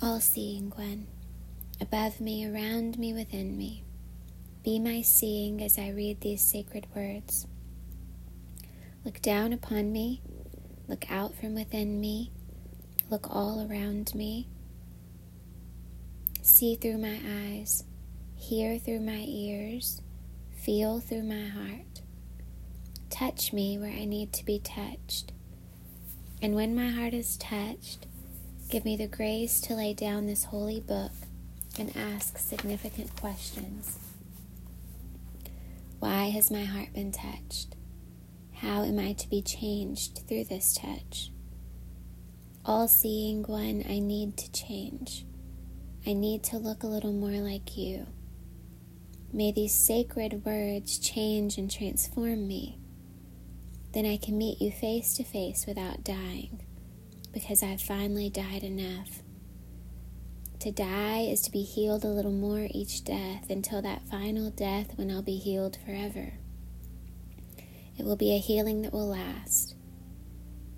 All seeing One, above me, around me, within me. Be my seeing as I read these sacred words. Look down upon me, look out from within me, look all around me. See through my eyes, hear through my ears, feel through my heart. Touch me where I need to be touched. And when my heart is touched, give me the grace to lay down this holy book and ask significant questions. Why has my heart been touched? How am I to be changed through this touch? All seeing one, I need to change. I need to look a little more like you. May these sacred words change and transform me. Then I can meet you face to face without dying, because I've finally died enough. To die is to be healed a little more each death until that final death when I'll be healed forever. It will be a healing that will last.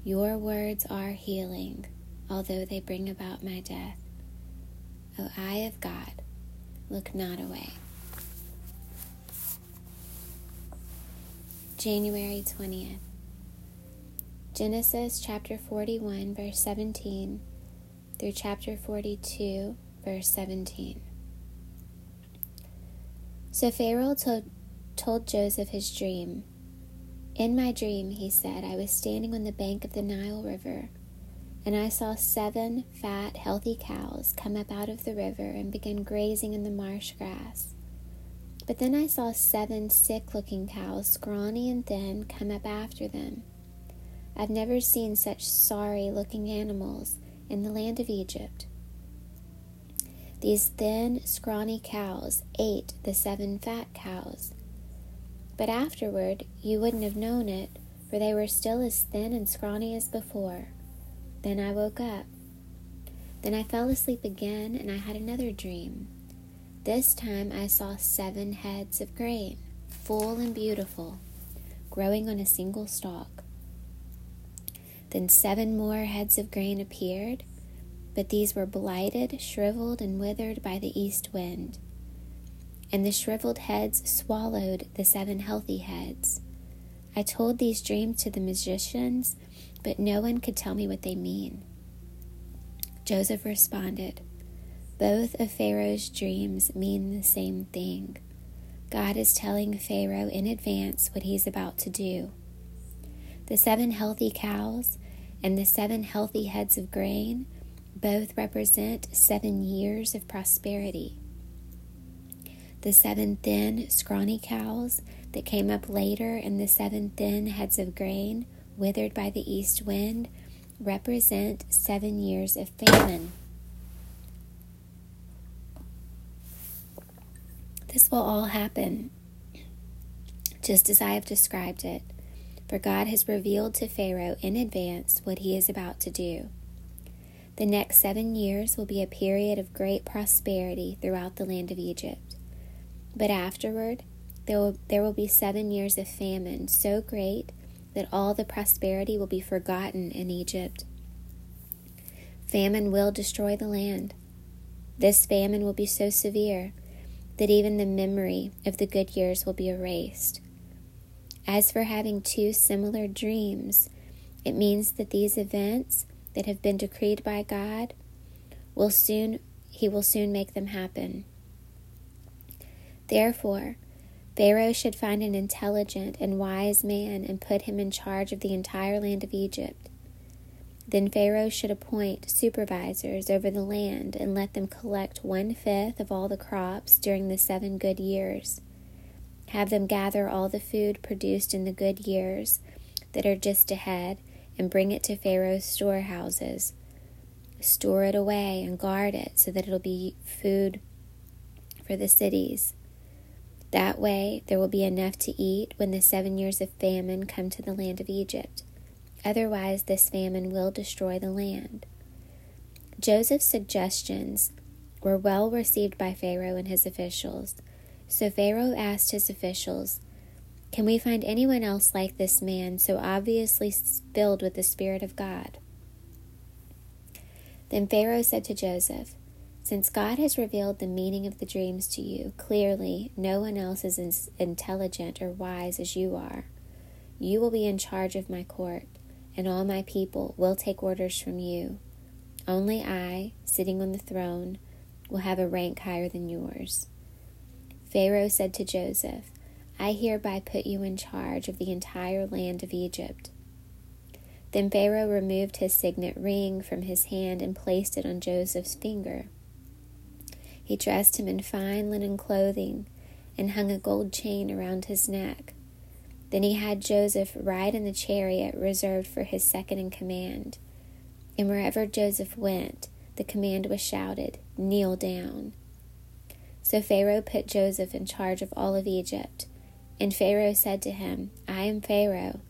Your words are healing, although they bring about my death. O eye of God, look not away. January 20th. Genesis chapter 41, verse 17 through chapter 42, verse 17. So Pharaoh told, told Joseph his dream. In my dream, he said, I was standing on the bank of the Nile River, and I saw seven fat, healthy cows come up out of the river and begin grazing in the marsh grass. But then I saw seven sick looking cows, scrawny and thin, come up after them. I've never seen such sorry looking animals in the land of Egypt. These thin, scrawny cows ate the seven fat cows. But afterward, you wouldn't have known it, for they were still as thin and scrawny as before. Then I woke up. Then I fell asleep again, and I had another dream. This time I saw seven heads of grain, full and beautiful, growing on a single stalk. Then seven more heads of grain appeared, but these were blighted, shriveled, and withered by the east wind. And the shriveled heads swallowed the seven healthy heads. I told these dreams to the magicians, but no one could tell me what they mean. Joseph responded, Both of Pharaoh's dreams mean the same thing. God is telling Pharaoh in advance what he's about to do. The seven healthy cows and the seven healthy heads of grain both represent seven years of prosperity. The seven thin, scrawny cows that came up later and the seven thin heads of grain withered by the east wind represent seven years of famine. This will all happen just as I have described it for God has revealed to Pharaoh in advance what he is about to do. The next seven years will be a period of great prosperity throughout the land of Egypt. But afterward, there will, there will be seven years of famine so great that all the prosperity will be forgotten in Egypt. Famine will destroy the land. This famine will be so severe that even the memory of the good years will be erased. As for having two similar dreams, it means that these events that have been decreed by God will soon he will soon make them happen. Therefore, Pharaoh should find an intelligent and wise man and put him in charge of the entire land of Egypt. Then Pharaoh should appoint supervisors over the land and let them collect one fifth of all the crops during the seven good years. Have them gather all the food produced in the good years that are just ahead and bring it to Pharaoh's storehouses. Store it away and guard it so that it'll be food for the cities. That way, there will be enough to eat when the seven years of famine come to the land of Egypt. Otherwise, this famine will destroy the land. Joseph's suggestions were well received by Pharaoh and his officials. So Pharaoh asked his officials, Can we find anyone else like this man, so obviously filled with the Spirit of God? Then Pharaoh said to Joseph, Since God has revealed the meaning of the dreams to you, clearly no one else is as intelligent or wise as you are. You will be in charge of my court, and all my people will take orders from you. Only I, sitting on the throne, will have a rank higher than yours. Pharaoh said to Joseph, I hereby put you in charge of the entire land of Egypt. Then Pharaoh removed his signet ring from his hand and placed it on Joseph's finger. He dressed him in fine linen clothing and hung a gold chain around his neck. Then he had Joseph ride in the chariot reserved for his second in command. And wherever Joseph went, the command was shouted, Kneel down. So Pharaoh put Joseph in charge of all of Egypt. And Pharaoh said to him, I am Pharaoh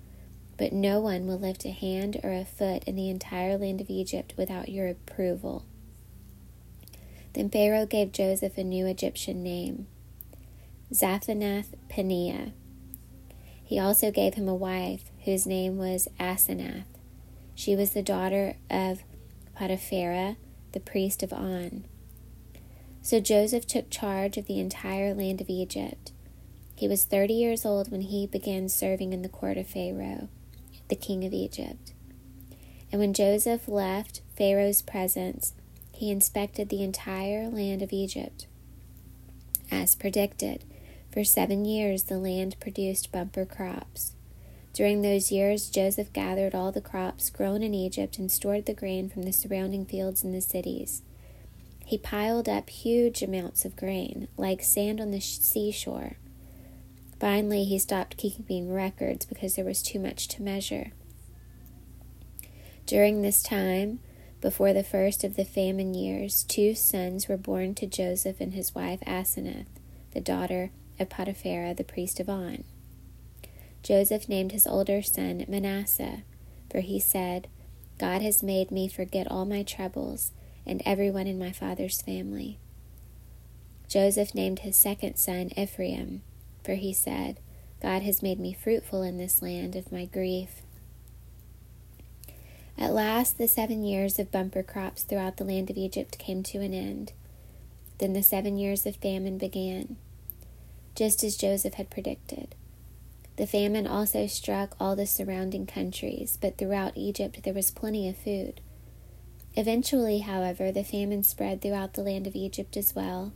but no one will lift a hand or a foot in the entire land of Egypt without your approval. Then Pharaoh gave Joseph a new Egyptian name, Zaphenath Paneah. He also gave him a wife whose name was Asenath. She was the daughter of Potiphera, the priest of On. So Joseph took charge of the entire land of Egypt. He was thirty years old when he began serving in the court of Pharaoh the king of Egypt. And when Joseph left Pharaoh's presence, he inspected the entire land of Egypt. As predicted, for seven years the land produced bumper crops. During those years, Joseph gathered all the crops grown in Egypt and stored the grain from the surrounding fields in the cities. He piled up huge amounts of grain, like sand on the seashore. Finally, he stopped keeping records because there was too much to measure. During this time, before the first of the famine years, two sons were born to Joseph and his wife Asenath, the daughter of Potiphera, the priest of On. Joseph named his older son Manasseh, for he said, God has made me forget all my troubles and everyone in my father's family. Joseph named his second son Ephraim, for he said, God has made me fruitful in this land of my grief. At last, the seven years of bumper crops throughout the land of Egypt came to an end. Then the seven years of famine began, just as Joseph had predicted. The famine also struck all the surrounding countries, but throughout Egypt there was plenty of food. Eventually, however, the famine spread throughout the land of Egypt as well,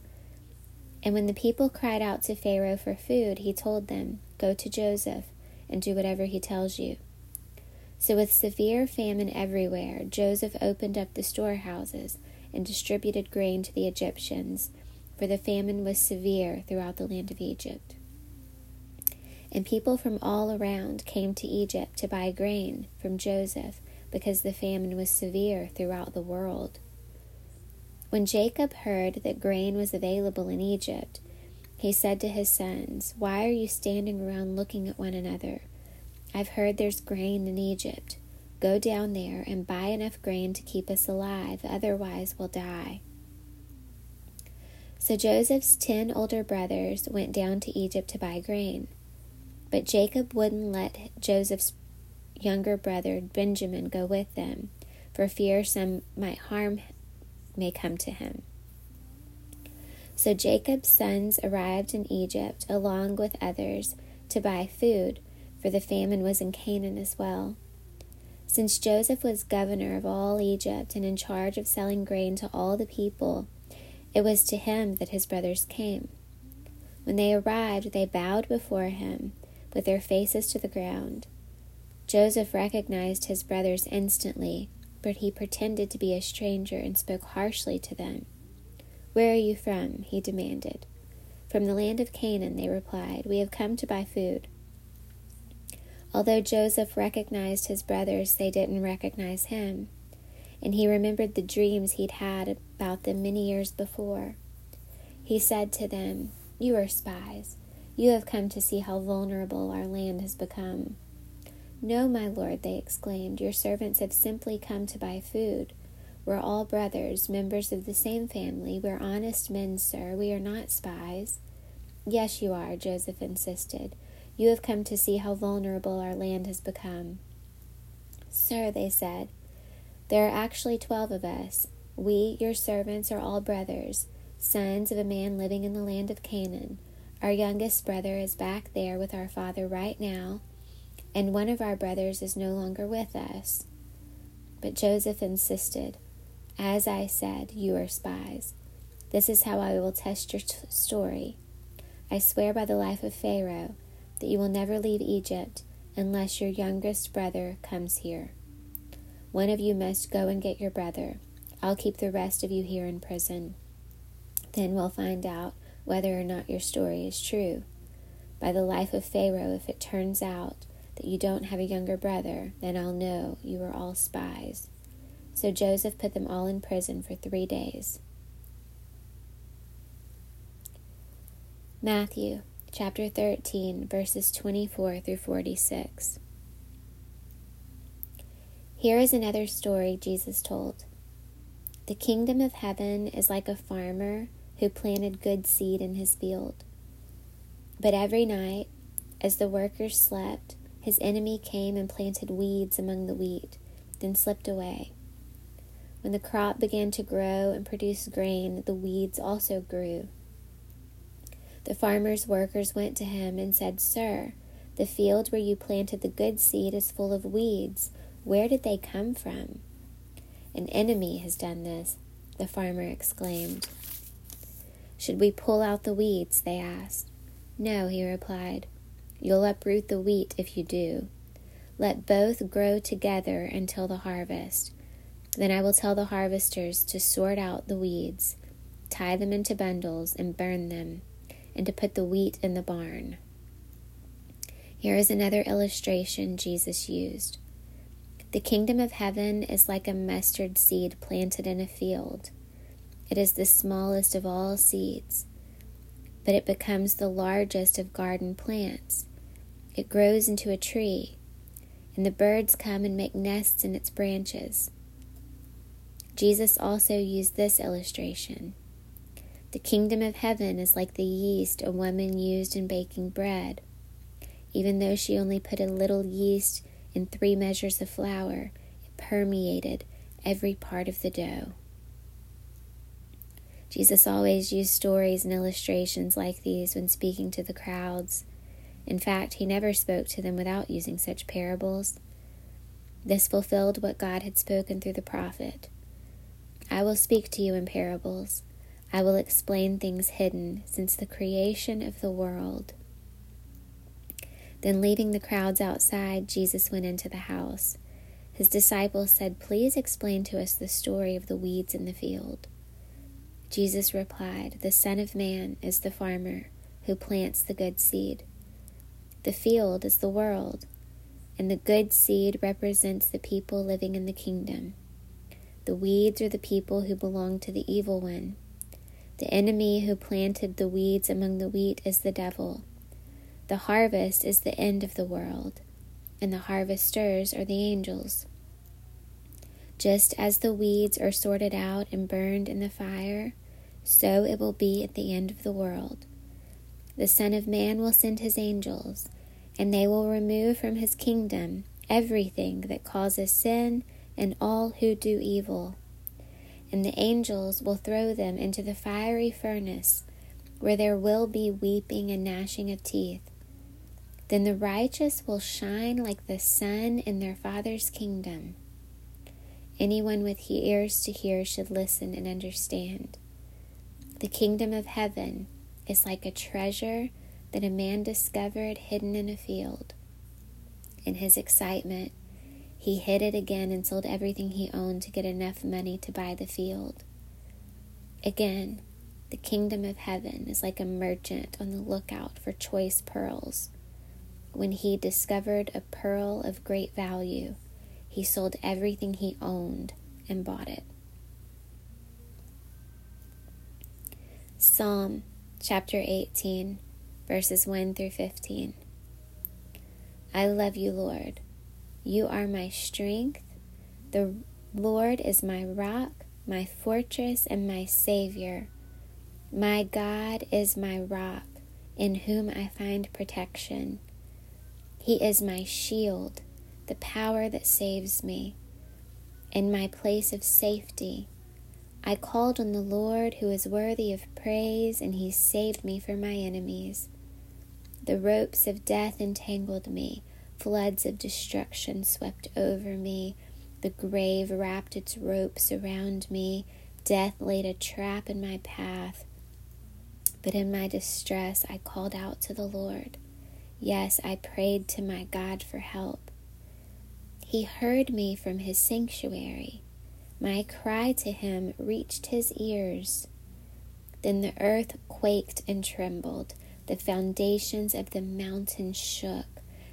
and when the people cried out to Pharaoh for food, he told them, Go to Joseph and do whatever he tells you. So, with severe famine everywhere, Joseph opened up the storehouses and distributed grain to the Egyptians, for the famine was severe throughout the land of Egypt. And people from all around came to Egypt to buy grain from Joseph because the famine was severe throughout the world. When Jacob heard that grain was available in Egypt, he said to his sons, Why are you standing around looking at one another? I've heard there's grain in Egypt. Go down there and buy enough grain to keep us alive, otherwise, we'll die. So Joseph's ten older brothers went down to Egypt to buy grain. But Jacob wouldn't let Joseph's younger brother Benjamin go with them, for fear some might harm may come to him. So Jacob's sons arrived in Egypt along with others to buy food, for the famine was in Canaan as well. Since Joseph was governor of all Egypt and in charge of selling grain to all the people, it was to him that his brothers came. When they arrived, they bowed before him, with their faces to the ground. Joseph recognized his brothers instantly but he pretended to be a stranger and spoke harshly to them. Where are you from? he demanded. From the land of Canaan, they replied. We have come to buy food. Although Joseph recognized his brothers, they didn't recognize him, and he remembered the dreams he'd had about them many years before. He said to them, You are spies. You have come to see how vulnerable our land has become. No, my lord, they exclaimed, your servants have simply come to buy food. We're all brothers, members of the same family. We're honest men, sir. We are not spies. Yes, you are, Joseph insisted. You have come to see how vulnerable our land has become. Sir, they said, there are actually twelve of us, We, your servants, are all brothers, sons of a man living in the land of Canaan. Our youngest brother is back there with our father right now, and one of our brothers is no longer with us. But Joseph insisted, As I said, you are spies. This is how I will test your t- story. I swear by the life of Pharaoh that you will never leave Egypt unless your youngest brother comes here. One of you must go and get your brother. I'll keep the rest of you here in prison. Then we'll find out whether or not your story is true. By the life of Pharaoh, if it turns out that you don't have a younger brother, then I'll know you are all spies. So Joseph put them all in prison for three days. Matthew chapter 13, verses 24 through 46. Here is another story Jesus told. The kingdom of heaven is like a farmer who planted good seed in his field. But every night, as the workers slept, his enemy came and planted weeds among the wheat, then slipped away. When the crop began to grow and produce grain, the weeds also grew. The farmer's workers went to him and said, Sir, the field where you planted the good seed is full of weeds. Where did they come from? An enemy has done this, the farmer exclaimed. Should we pull out the weeds? they asked. No, he replied. You'll uproot the wheat if you do. Let both grow together until the harvest. Then I will tell the harvesters to sort out the weeds, tie them into bundles, and burn them, and to put the wheat in the barn. Here is another illustration Jesus used. The kingdom of heaven is like a mustard seed planted in a field. It is the smallest of all seeds, but it becomes the largest of garden plants. It grows into a tree, and the birds come and make nests in its branches. Jesus also used this illustration. The kingdom of heaven is like the yeast a woman used in baking bread. Even though she only put a little yeast in three measures of flour, it permeated every part of the dough. Jesus always used stories and illustrations like these when speaking to the crowds. In fact, he never spoke to them without using such parables. This fulfilled what God had spoken through the prophet. I will speak to you in parables. I will explain things hidden since the creation of the world. Then, leaving the crowds outside, Jesus went into the house. His disciples said, Please explain to us the story of the weeds in the field. Jesus replied, The Son of Man is the farmer who plants the good seed. The field is the world, and the good seed represents the people living in the kingdom. The weeds are the people who belong to the evil one. The enemy who planted the weeds among the wheat is the devil. The harvest is the end of the world, and the harvesters are the angels. Just as the weeds are sorted out and burned in the fire, so it will be at the end of the world. The Son of Man will send his angels, and they will remove from his kingdom everything that causes sin and all who do evil. And the angels will throw them into the fiery furnace, where there will be weeping and gnashing of teeth. Then the righteous will shine like the sun in their Father's kingdom. Anyone with ears to hear should listen and understand. The kingdom of heaven is like a treasure that a man discovered hidden in a field. In his excitement, he hid it again and sold everything he owned to get enough money to buy the field. Again, the kingdom of heaven is like a merchant on the lookout for choice pearls. When he discovered a pearl of great value, he sold everything he owned and bought it. Psalm chapter 18, verses 1 through 15. I love you, Lord. You are my strength. The Lord is my rock, my fortress, and my Savior. My God is my rock, in whom I find protection. He is my shield, the power that saves me. In my place of safety, I called on the Lord who is worthy of praise, and he saved me from my enemies. The ropes of death entangled me, floods of destruction swept over me. The grave wrapped its ropes around me. Death laid a trap in my path. But in my distress, I called out to the Lord. Yes, I prayed to my God for help. He heard me from his sanctuary. My cry to him reached his ears. Then the earth quaked and trembled. The foundations of the mountains shook.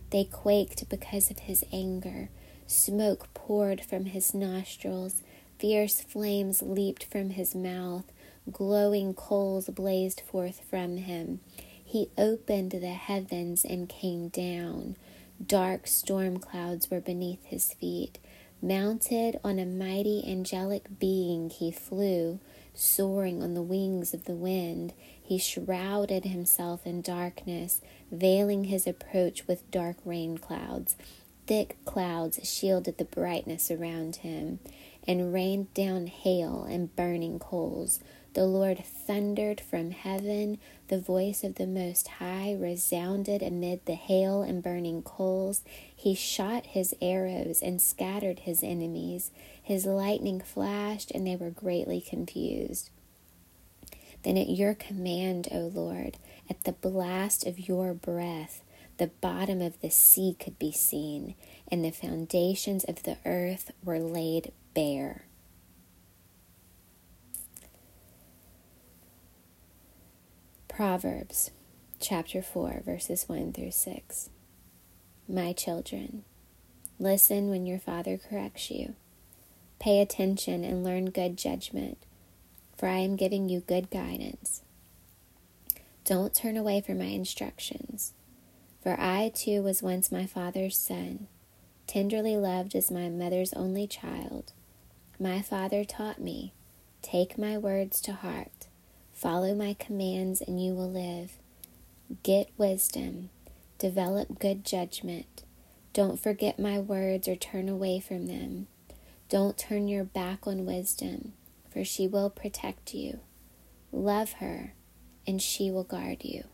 They quaked because of his anger. Smoke poured from his nostrils. Fierce flames leaped from his mouth. Glowing coals blazed forth from him. He opened the heavens and came down. Dark storm clouds were beneath his feet. Mounted on a mighty angelic being, he flew, soaring on the wings of the wind. He shrouded himself in darkness, veiling his approach with dark rain clouds. Thick clouds shielded the brightness around him, and rained down hail and burning coals. The Lord thundered from heaven. The voice of the Most High resounded amid the hail and burning coals. He shot his arrows and scattered his enemies. His lightning flashed, and they were greatly confused. Then at your command, O Lord, at the blast of your breath, the bottom of the sea could be seen, and the foundations of the earth were laid bare. Proverbs chapter 4, verses 1 through 6. My children, listen when your father corrects you. Pay attention and learn good judgment, for I am giving you good guidance. Don't turn away from my instructions, for I too was once my father's son, tenderly loved as my mother's only child. My father taught me, take my words to heart Follow my commands and you will live. Get wisdom. Develop good judgment. Don't forget my words or turn away from them. Don't turn your back on wisdom, for she will protect you. Love her, and she will guard you.